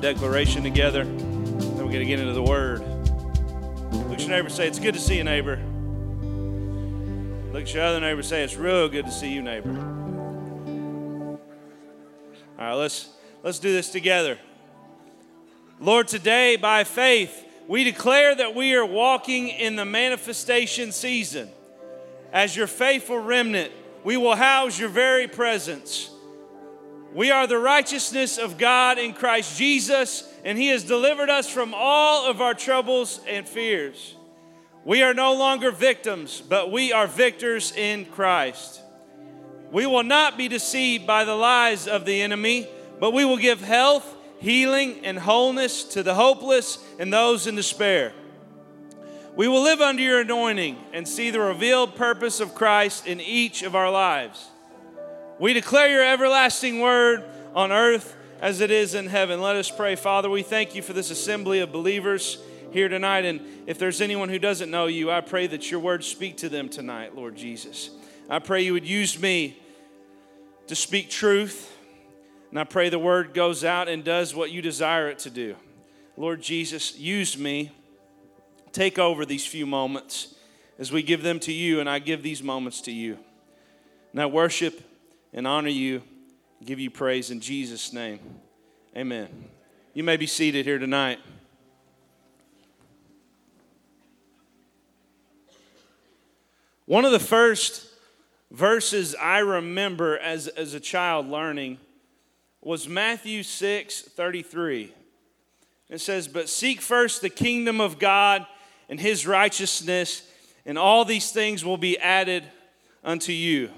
declaration together. Then we're going to get into the word. Look at your neighbor say, It's good to see you, neighbor. Look at your other neighbor say, It's real good to see you, neighbor. All right, let's let's do this together. Lord, today by faith, we declare that we are walking in the manifestation season. As your faithful remnant, we will house your very presence. We are the righteousness of God in Christ Jesus, and He has delivered us from all of our troubles and fears. We are no longer victims, but we are victors in Christ. We will not be deceived by the lies of the enemy, but we will give health, healing, and wholeness to the hopeless and those in despair. We will live under your anointing and see the revealed purpose of Christ in each of our lives. We declare your everlasting word on earth as it is in heaven. Let us pray. Father, we thank you for this assembly of believers here tonight. And if there's anyone who doesn't know you, I pray that your words speak to them tonight, Lord Jesus. I pray you would use me to speak truth. And I pray the word goes out and does what you desire it to do. Lord Jesus, use me. Take over these few moments as we give them to you, and I give these moments to you. Now, worship and honor you, give you praise in Jesus' name. Amen. You may be seated here tonight. One of the first verses I remember as, as a child learning was Matthew 6 33. It says, But seek first the kingdom of God and his righteousness, and all these things will be added unto you.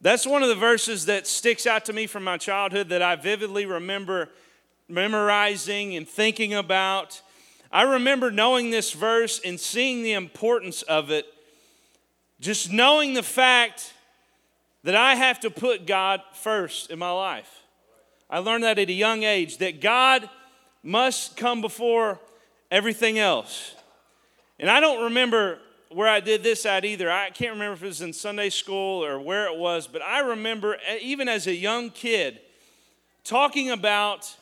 That's one of the verses that sticks out to me from my childhood that I vividly remember memorizing and thinking about. I remember knowing this verse and seeing the importance of it, just knowing the fact that I have to put God first in my life. I learned that at a young age, that God must come before everything else. And I don't remember where I did this at either. I can't remember if it was in Sunday school or where it was, but I remember even as a young kid talking about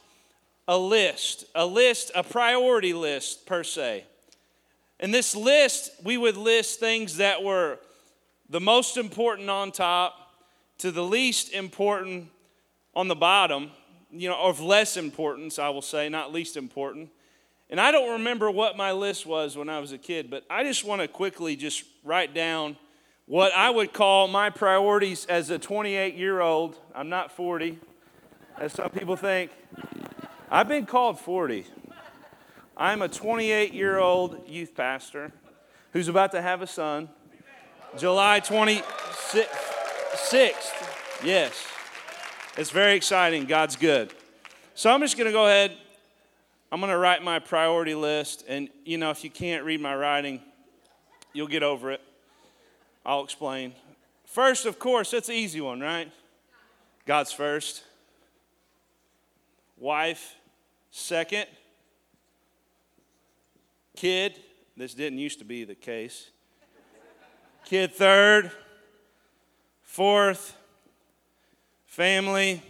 a list, a list, a priority list per se. In this list, we would list things that were the most important on top to the least important on the bottom, you know, of less importance, I will say, not least important. And I don't remember what my list was when I was a kid, but I just want to quickly just write down what I would call my priorities as a 28 year old. I'm not 40, as some people think. I've been called 40. I'm a 28 year old youth pastor who's about to have a son. July 26th. Yes. It's very exciting. God's good. So I'm just going to go ahead I'm going to write my priority list. And, you know, if you can't read my writing, you'll get over it. I'll explain. First, of course, that's an easy one, right? God's first. Wife, second. Kid, this didn't used to be the case. Kid, third. Fourth. Family.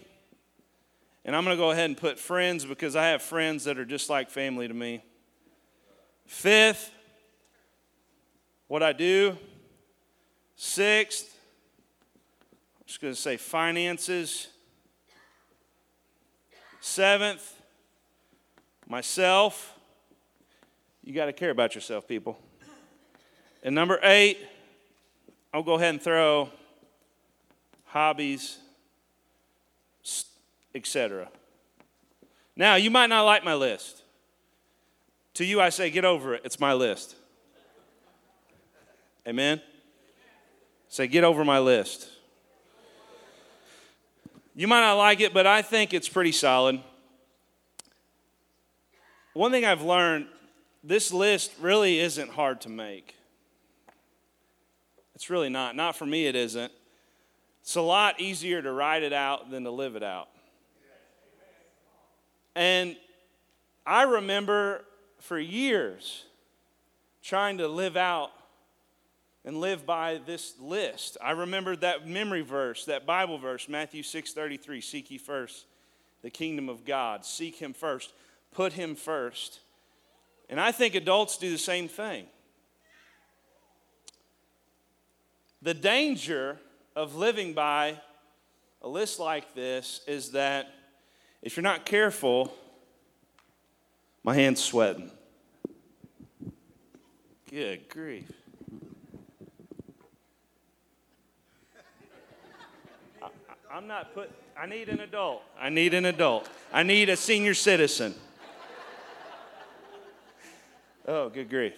And I'm going to go ahead and put friends because I have friends that are just like family to me. Fifth, what I do. Sixth, I'm just going to say finances. Seventh, myself. You got to care about yourself, people. And number eight, I'll go ahead and throw hobbies etc. Now, you might not like my list. To you, I say, get over it. It's my list. Amen? Say, get over my list. You might not like it, but I think it's pretty solid. One thing I've learned this list really isn't hard to make. It's really not. Not for me, it isn't. It's a lot easier to write it out than to live it out. And I remember for years trying to live out and live by this list. I remember that memory verse, that Bible verse, Matthew 6:33, seek ye first the kingdom of God. Seek Him first, put Him first. And I think adults do the same thing. The danger of living by a list like this is that if you're not careful, my hand's sweating. Good grief. I, am not put. I need an adult. I need an adult. I need a senior citizen. Oh, good grief.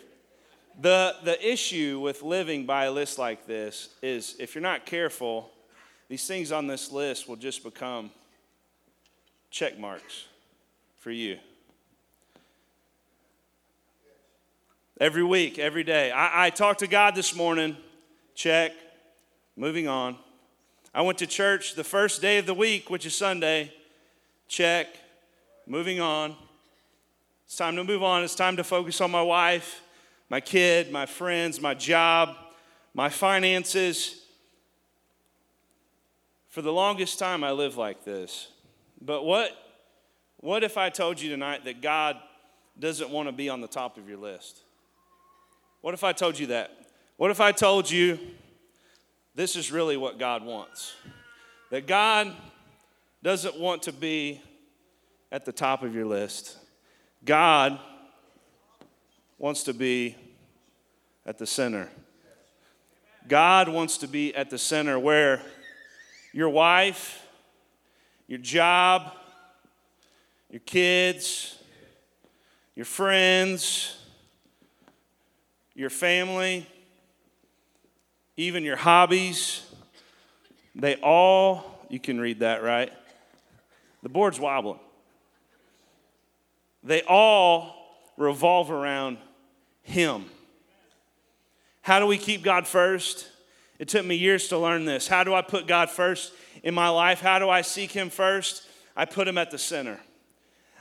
The, the issue with living by a list like this is if you're not careful, these things on this list will just become check marks for you. Every week, every day. I, I talked to God this morning, check, moving on. I went to church the first day of the week, which is Sunday, check, moving on. It's time to move on. It's time to focus on my wife, my kid, my friends, my job, my finances. For the longest time, I lived like this. But what, what if I told you tonight that God doesn't want to be on the top of your list? What if I told you that? What if I told you this is really what God wants? That God doesn't want to be at the top of your list. God wants to be at the center. God wants to be at the center where your wife, your job, your kids, your friends, your family, even your hobbies, they all, you can read that, right? The board's wobbling. They all revolve around Him. How do we keep God first? It took me years to learn this. How do I put God first in my life? How do I seek Him first? I put Him at the center.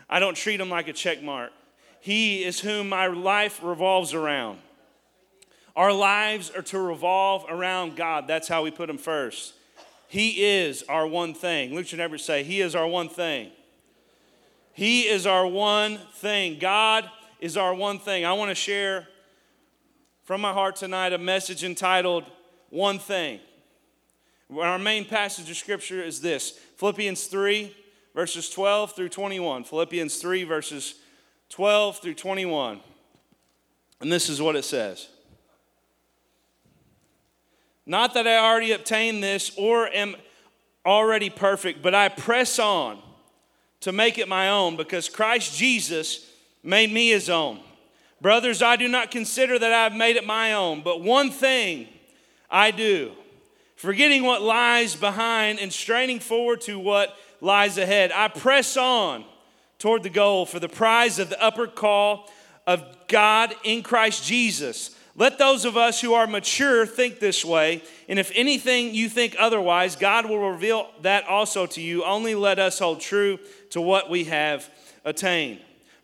I don't treat Him like a check mark. He is whom my life revolves around. Our lives are to revolve around God. That's how we put Him first. He is our one thing. Luke should never say, He is our one thing. He is our one thing. God is our one thing. I want to share from my heart tonight a message entitled One Thing. Our main passage of scripture is this Philippians 3, verses 12 through 21. Philippians 3, verses 12 through 21. And this is what it says. Not that I already obtained this or am already perfect, but I press on to make it my own because Christ Jesus made me his own. Brothers, I do not consider that I have made it my own, but one thing I do, forgetting what lies behind and straining forward to what lies ahead, I press on toward the goal for the prize of the upper call of God in Christ Jesus. Let those of us who are mature think this way, and if anything you think otherwise, God will reveal that also to you. Only let us hold true to what we have attained.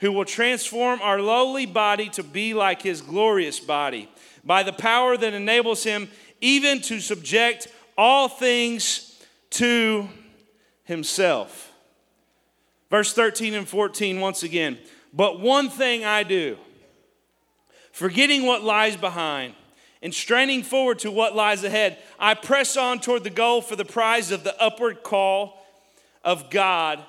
who will transform our lowly body to be like his glorious body by the power that enables him even to subject all things to himself. Verse 13 and 14, once again. But one thing I do, forgetting what lies behind and straining forward to what lies ahead, I press on toward the goal for the prize of the upward call of God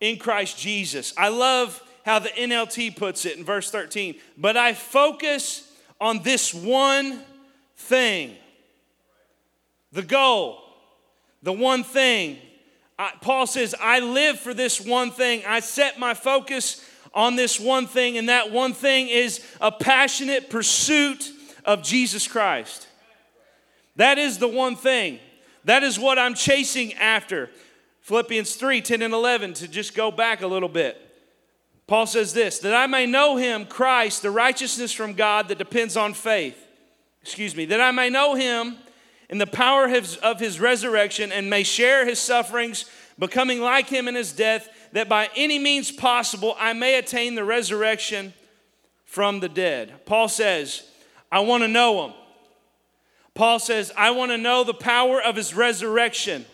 in Christ Jesus. I love how the NLT puts it in verse 13. But I focus on this one thing the goal, the one thing. I, Paul says, I live for this one thing. I set my focus on this one thing, and that one thing is a passionate pursuit of Jesus Christ. That is the one thing. That is what I'm chasing after. Philippians 3 10 and 11, to just go back a little bit. Paul says this that I may know him, Christ, the righteousness from God that depends on faith. Excuse me, that I may know him in the power of his, resurrection and may share his sufferings, becoming like him in his death, that by any means possible I may attain the resurrection from the dead. Paul says, I want to know him. Paul says, I want to know the power of his resurrection.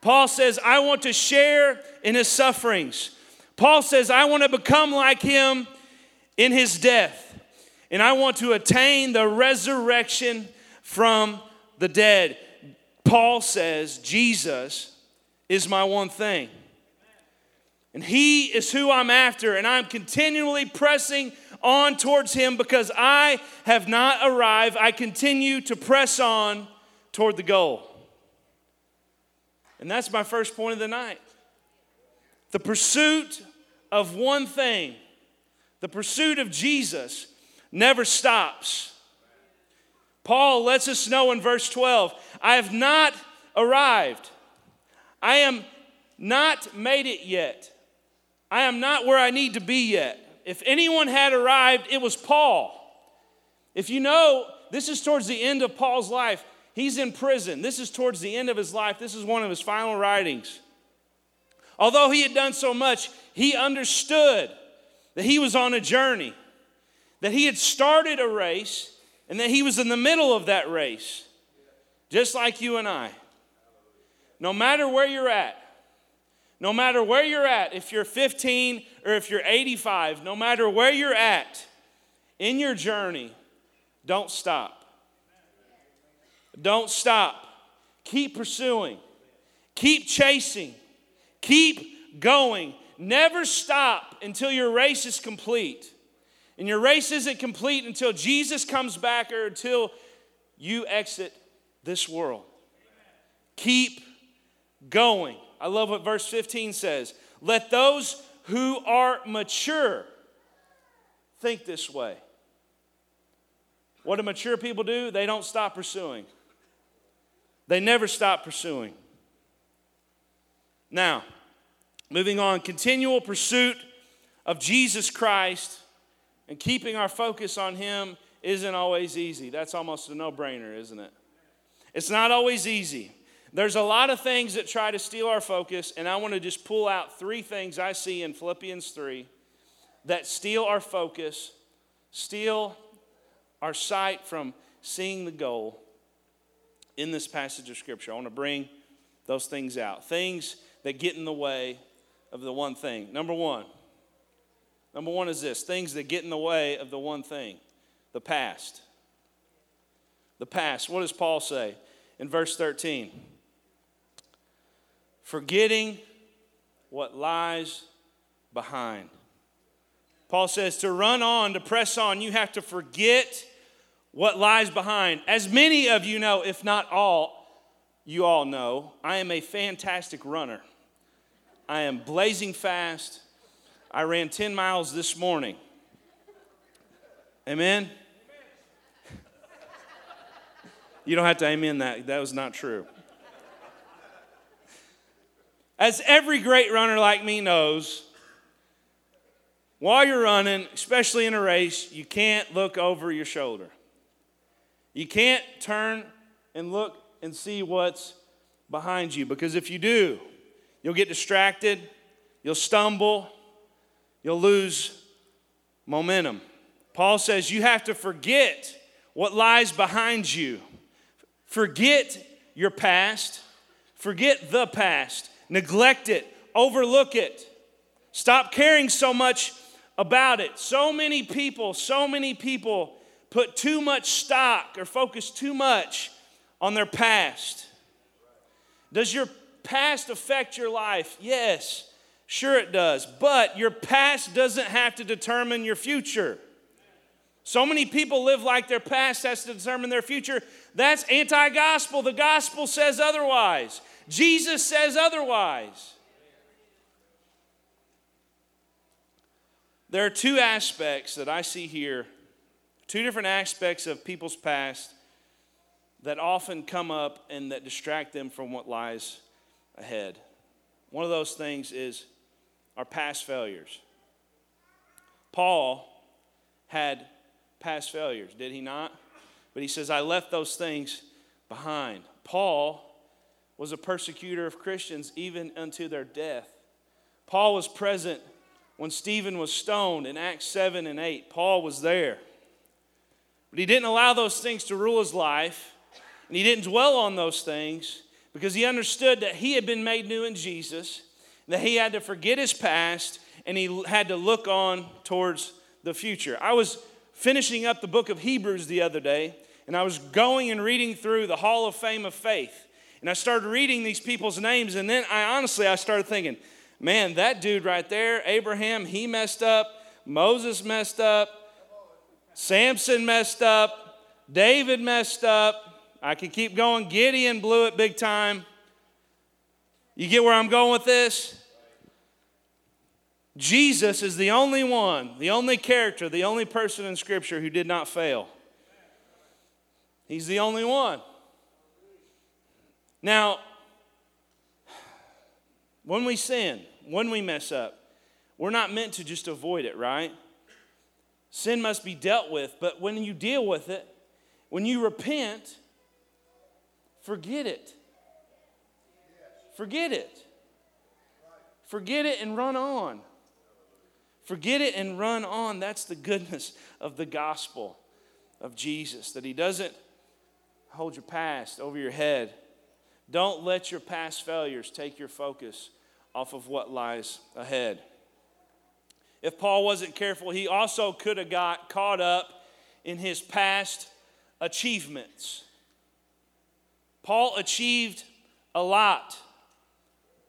Paul says, I want to share in his sufferings. Paul says, I want to become like him in his death, and I want to attain the resurrection from the dead. Paul says, Jesus is my one thing. And he is who I'm after, and I'm continually pressing on towards him because I have not arrived. I continue to press on toward the goal. And that's my first point of the night. The pursuit of one thing, the pursuit of Jesus, never stops. Paul lets us know in verse 12 I have not arrived. I am not made it yet. I am not where I need to be yet. If anyone had arrived, it was Paul. If you know, this is towards the end of Paul's life. He's in prison. This is towards the end of his life. This is one of his final writings. Although he had done so much, he understood that he was on a journey, that he had started a race, and that he was in the middle of that race, just like you and I. No matter where you're at, no matter where you're at, if you're 15 or if you're 85, no matter where you're at in your journey, don't stop. Don't stop. Keep pursuing. Keep chasing. Keep going. Never stop until your race is complete. And your race isn't complete until Jesus comes back or until you exit this world. Keep going. I love what verse 15 says. Let those who are mature think this way. What do mature people do? They don't stop pursuing, they never stop pursuing. Now, moving on, continual pursuit of Jesus Christ and keeping our focus on Him isn't always easy. That's almost a no brainer, isn't it? It's not always easy. There's a lot of things that try to steal our focus, and I want to just pull out three things I see in Philippians 3 that steal our focus, steal our sight from seeing the goal in this passage of Scripture. I want to bring those things out. Things that get in the way of the one thing. Number one, number one is this things that get in the way of the one thing the past. The past. What does Paul say in verse 13? Forgetting what lies behind. Paul says to run on, to press on, you have to forget what lies behind. As many of you know, if not all, you all know, I am a fantastic runner. I am blazing fast. I ran 10 miles this morning. Amen? You don't have to amen that. That was not true. As every great runner like me knows, while you're running, especially in a race, you can't look over your shoulder. You can't turn and look and see what's behind you because if you do, you'll get distracted, you'll stumble, you'll lose momentum. Paul says you have to forget what lies behind you. Forget your past, forget the past, neglect it, overlook it. Stop caring so much about it. So many people, so many people put too much stock or focus too much on their past. Does your past affect your life? Yes, sure it does. But your past doesn't have to determine your future. So many people live like their past has to determine their future. That's anti gospel. The gospel says otherwise, Jesus says otherwise. There are two aspects that I see here Two different aspects of people's past that often come up and that distract them from what lies ahead. One of those things is our past failures. Paul had past failures, did he not? But he says, I left those things behind. Paul was a persecutor of Christians even unto their death. Paul was present when Stephen was stoned in Acts 7 and 8. Paul was there. But he didn't allow those things to rule his life, and he didn't dwell on those things because he understood that he had been made new in Jesus, that he had to forget his past, and he had to look on towards the future. I was finishing up the book of Hebrews the other day, and I was going and reading through the Hall of Fame of Faith. And I started reading these people's names, and then I honestly I started thinking, man, that dude right there, Abraham, he messed up, Moses messed up, Samson messed up, David messed up. I could keep going. Gideon blew it big time. You get where I'm going with this? Jesus is the only one, the only character, the only person in Scripture who did not fail. He's the only one. Now, when we sin, when we mess up, we're not meant to just avoid it, right? Sin must be dealt with, but when you deal with it, when you repent, forget it. Forget it. Forget it and run on. Forget it and run on. That's the goodness of the gospel of Jesus, that He doesn't hold your past over your head. Don't let your past failures take your focus off of what lies ahead. If Paul wasn't careful, he also could have got caught up in his past achievements. Paul achieved a lot.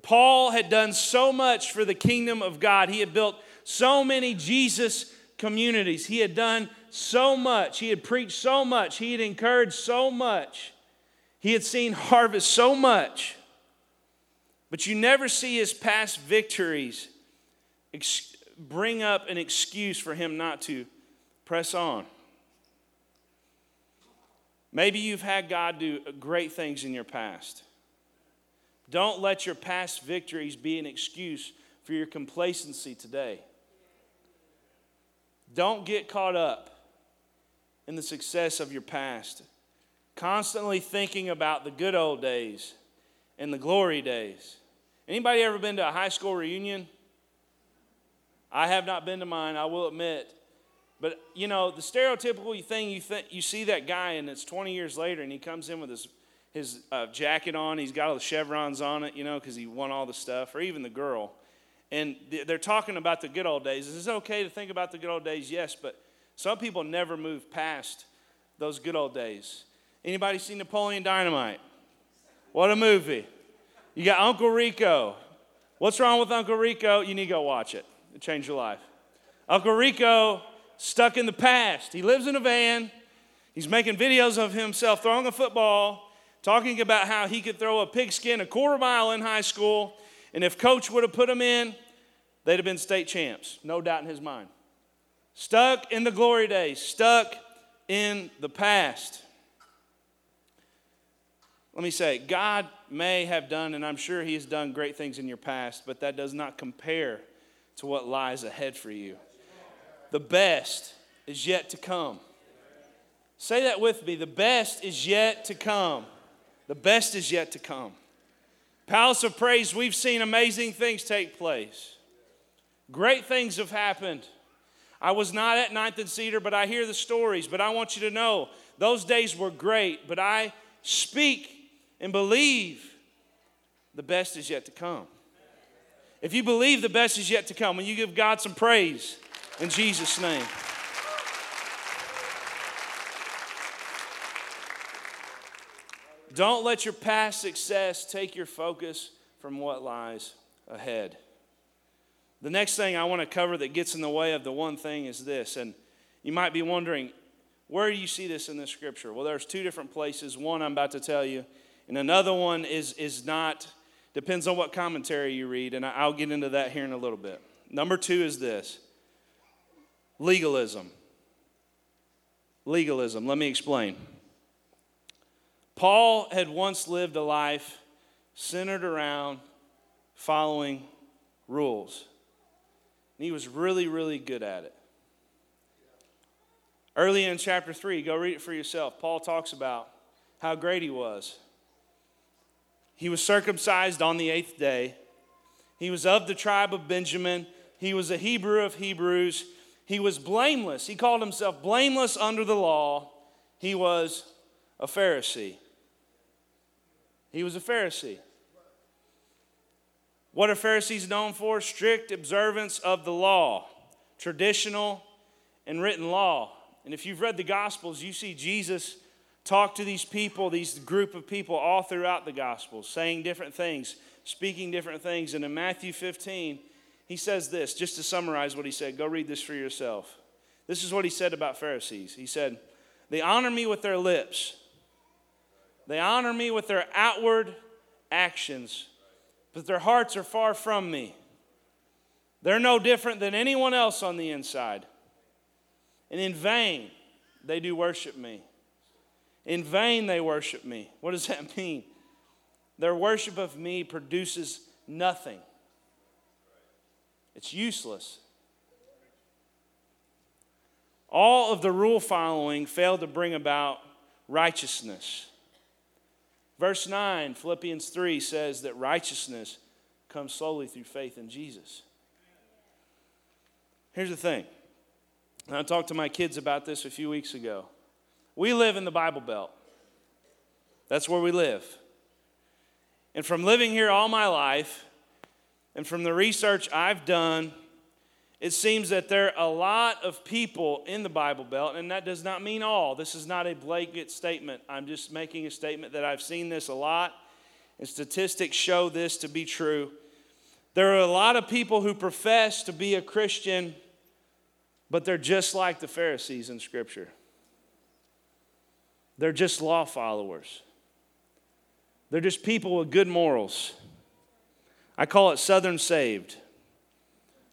Paul had done so much for the kingdom of God. He had built so many Jesus communities. He had done so much. He had preached so much. He had encouraged so much. He had seen harvest so much. But you never see his past victories bring up an excuse for him not to press on. Maybe you've had God do great things in your past. Don't let your past victories be an excuse for your complacency today. Don't get caught up in the success of your past. Constantly thinking about the good old days and the glory days. Anybody ever been to a high school reunion? I have not been to mine, I will admit. But you know, the stereotypical thing you think you see that guy and it's 20 years later and he comes in with his his uh, jacket on, he's got all the chevrons on it, you know, because he won all the stuff, or even the girl and they're talking about the good old days. Is it okay to think about the good old days? Yes, but some people never move past those good old days. Anybody see Napoleon Dynamite? What a movie. You got Uncle Rico. What's wrong with Uncle Rico? You need to go watch it. It changed your life. Uncle Rico stuck in the past. He lives in a van. He's making videos of himself throwing a football, talking about how he could throw a pigskin a quarter mile in high school and if coach would have put him in, they'd have been state champs, no doubt in his mind. Stuck in the glory days, stuck in the past. Let me say, God may have done, and I'm sure He has done great things in your past, but that does not compare to what lies ahead for you. The best is yet to come. Say that with me. The best is yet to come. The best is yet to come. Palace of Praise, we've seen amazing things take place. Great things have happened. I was not at Ninth and Cedar, but I hear the stories. But I want you to know those days were great. But I speak and believe the best is yet to come. If you believe the best is yet to come, when you give God some praise in Jesus' name. Don't let your past success take your focus from what lies ahead. The next thing I want to cover that gets in the way of the one thing is this. And you might be wondering, where do you see this in the scripture? Well, there's two different places. One I'm about to tell you, and another one is, is not, depends on what commentary you read, and I'll get into that here in a little bit. Number two is this legalism. Legalism. Let me explain. Paul had once lived a life centered around following rules. And he was really, really good at it. Early in chapter 3, go read it for yourself. Paul talks about how great he was. He was circumcised on the eighth day. He was of the tribe of Benjamin. He was a Hebrew of Hebrews. He was blameless. He called himself blameless under the law. He was a Pharisee. He was a Pharisee. What are Pharisees known for? Strict observance of the law, traditional and written law. And if you've read the Gospels, you see Jesus talk to these people, these group of people, all throughout the Gospels, saying different things, speaking different things. And in Matthew 15, he says this, just to summarize what he said. Go read this for yourself. This is what he said about Pharisees. He said, They honor me with their lips, they honor me with their outward actions, but their hearts are far from me. They're no different than anyone else on the inside. And in vain they do worship me. In vain they worship me. What does that mean? Their worship of me produces nothing, it's useless. All of the rule following failed to bring about righteousness. Verse 9, Philippians 3 says that righteousness comes solely through faith in Jesus. Here's the thing I talked to my kids about this a few weeks ago. We live in the Bible Belt, that's where we live. And from living here all my life, and from the research I've done, it seems that there are a lot of people in the Bible Belt, and that does not mean all. This is not a blanket statement. I'm just making a statement that I've seen this a lot, and statistics show this to be true. There are a lot of people who profess to be a Christian but they're just like the Pharisees in Scripture. They're just law followers. They're just people with good morals. I call it Southern saved.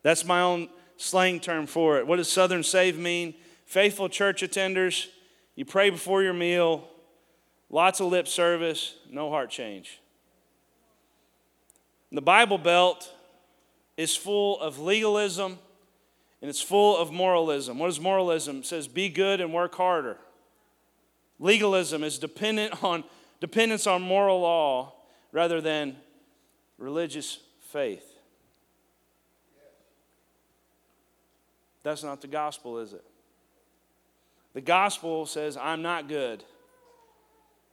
That's my own slang term for it. What does Southern saved mean? Faithful church attenders, you pray before your meal, lots of lip service, no heart change. The Bible Belt is full of legalism and it's full of moralism. What is moralism? It says, be good and work harder. Legalism is dependent on dependence on moral law rather than religious faith. That's not the gospel, is it? The gospel says, I'm not good,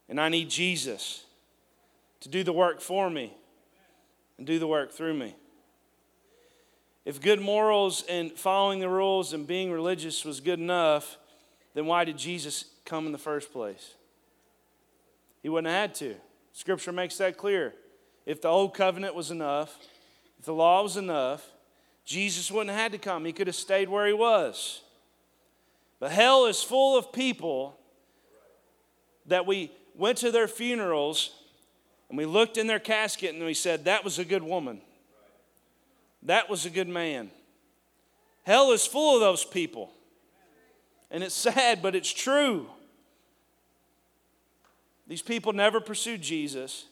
and I need Jesus to do the work for me and do the work through me. If good morals and following the rules and being religious was good enough, then why did Jesus come in the first place? He wouldn't have had to. Scripture makes that clear. If the old covenant was enough, if the law was enough, Jesus wouldn't have had to come. He could have stayed where he was. But hell is full of people that we went to their funerals and we looked in their casket and we said, That was a good woman. That was a good man. Hell is full of those people. And it's sad, but it's true. These people never pursued Jesus.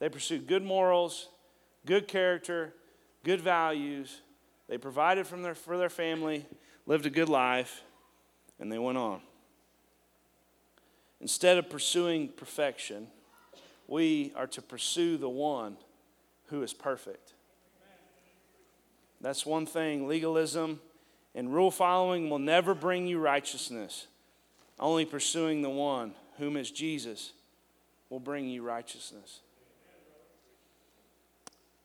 They pursued good morals, good character, good values. They provided from their, for their family, lived a good life, and they went on. Instead of pursuing perfection, we are to pursue the one who is perfect. That's one thing. Legalism and rule following will never bring you righteousness. Only pursuing the one, whom is Jesus, will bring you righteousness.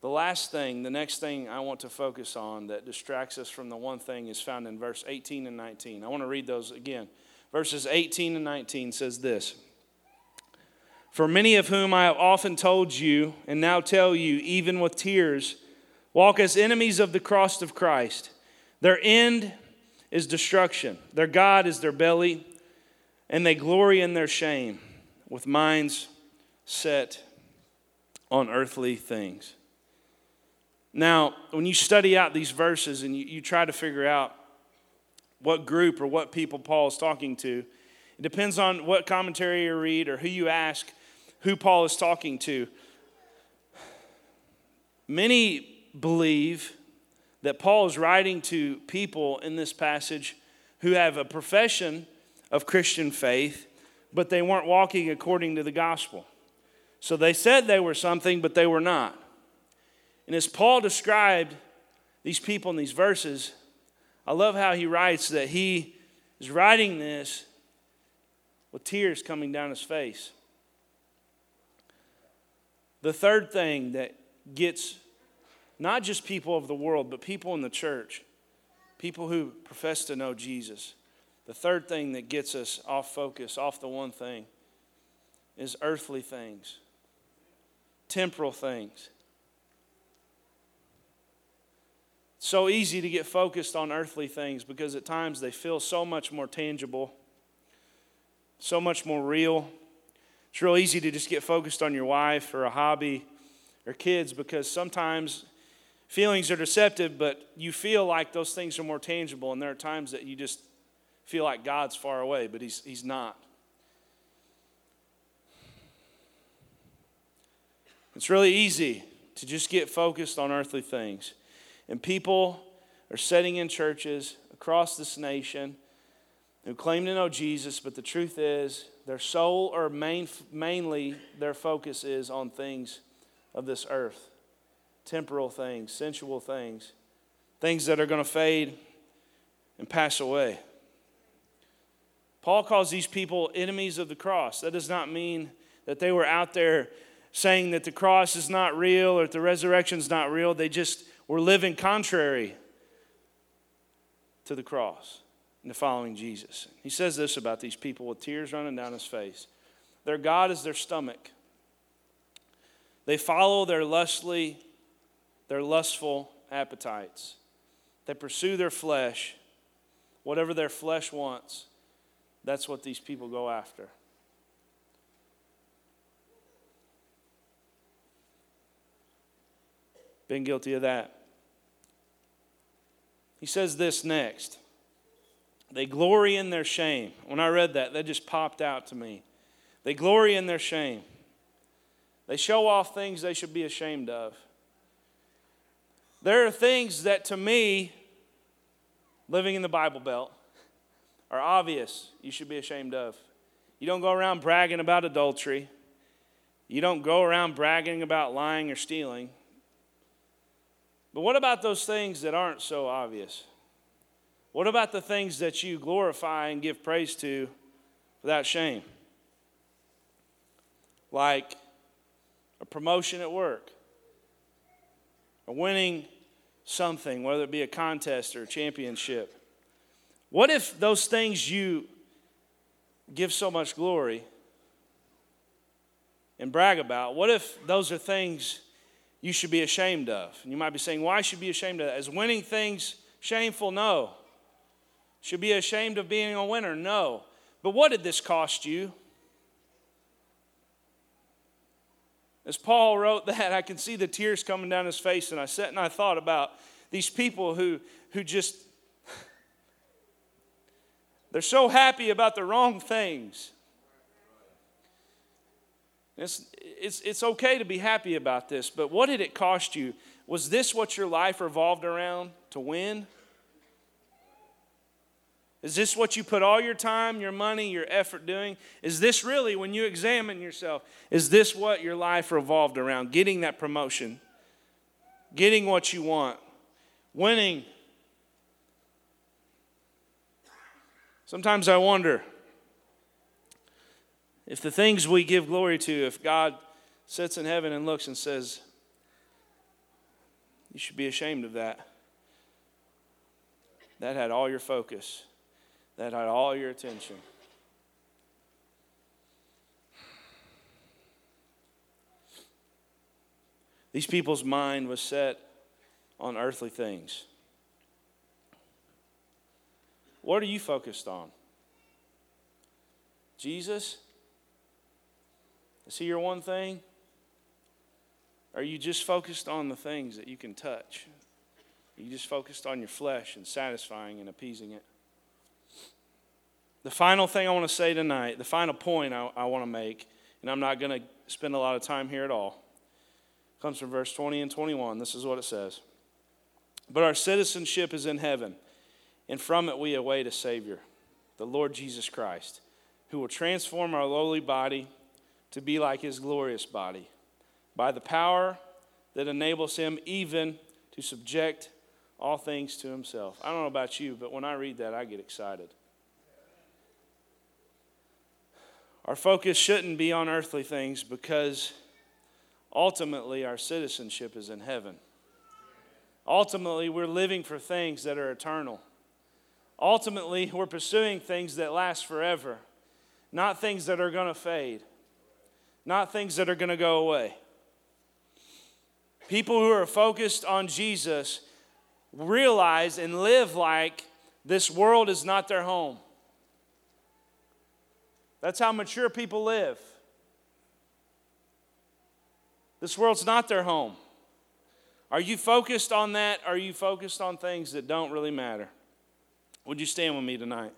The last thing, the next thing I want to focus on that distracts us from the one thing is found in verse 18 and 19. I want to read those again. Verses 18 and 19 says this For many of whom I have often told you, and now tell you, even with tears, walk as enemies of the cross of Christ. Their end is destruction, their God is their belly, and they glory in their shame with minds set on earthly things. Now, when you study out these verses and you, you try to figure out what group or what people Paul is talking to, it depends on what commentary you read or who you ask who Paul is talking to. Many believe that Paul is writing to people in this passage who have a profession of Christian faith, but they weren't walking according to the gospel. So they said they were something, but they were not. And as Paul described these people in these verses, I love how he writes that he is writing this with tears coming down his face. The third thing that gets not just people of the world, but people in the church, people who profess to know Jesus, the third thing that gets us off focus, off the one thing, is earthly things, temporal things. So easy to get focused on earthly things because at times they feel so much more tangible, so much more real. It's real easy to just get focused on your wife or a hobby or kids because sometimes feelings are deceptive, but you feel like those things are more tangible, and there are times that you just feel like God's far away, but He's, he's not. It's really easy to just get focused on earthly things. And people are sitting in churches across this nation who claim to know Jesus, but the truth is their soul or main, mainly their focus is on things of this earth temporal things, sensual things, things that are going to fade and pass away. Paul calls these people enemies of the cross. That does not mean that they were out there saying that the cross is not real or that the resurrection is not real. They just were living contrary to the cross and to following Jesus. He says this about these people with tears running down his face their God is their stomach. They follow their lustly, their lustful appetites. They pursue their flesh. Whatever their flesh wants, that's what these people go after. Been guilty of that. He says this next. They glory in their shame. When I read that, that just popped out to me. They glory in their shame. They show off things they should be ashamed of. There are things that to me, living in the Bible Belt, are obvious you should be ashamed of. You don't go around bragging about adultery. You don't go around bragging about lying or stealing. But what about those things that aren't so obvious? What about the things that you glorify and give praise to without shame? Like a promotion at work, or winning something, whether it be a contest or a championship. What if those things you give so much glory and brag about, what if those are things you should be ashamed of. And you might be saying, why should be ashamed of that? Is winning things shameful? No. Should be ashamed of being a winner? No. But what did this cost you? As Paul wrote that, I can see the tears coming down his face, and I sat and I thought about these people who, who just, they're so happy about the wrong things. It's, it's, it's okay to be happy about this, but what did it cost you? Was this what your life revolved around to win? Is this what you put all your time, your money, your effort doing? Is this really, when you examine yourself, is this what your life revolved around? Getting that promotion, getting what you want, winning. Sometimes I wonder if the things we give glory to, if God sits in heaven and looks and says, You should be ashamed of that. That had all your focus, that had all your attention. These people's mind was set on earthly things. What are you focused on? Jesus? Is he your one thing? Are you just focused on the things that you can touch? Are you just focused on your flesh and satisfying and appeasing it? The final thing I want to say tonight, the final point I, I want to make, and I'm not going to spend a lot of time here at all, comes from verse 20 and 21. This is what it says But our citizenship is in heaven, and from it we await a Savior, the Lord Jesus Christ, who will transform our lowly body to be like his glorious body by the power that enables him even to subject all things to himself. I don't know about you, but when I read that, I get excited. Our focus shouldn't be on earthly things because ultimately our citizenship is in heaven. Ultimately, we're living for things that are eternal. Ultimately, we're pursuing things that last forever, not things that are going to fade, not things that are going to go away. People who are focused on Jesus realize and live like this world is not their home. That's how mature people live. This world's not their home. Are you focused on that? Are you focused on things that don't really matter? Would you stand with me tonight?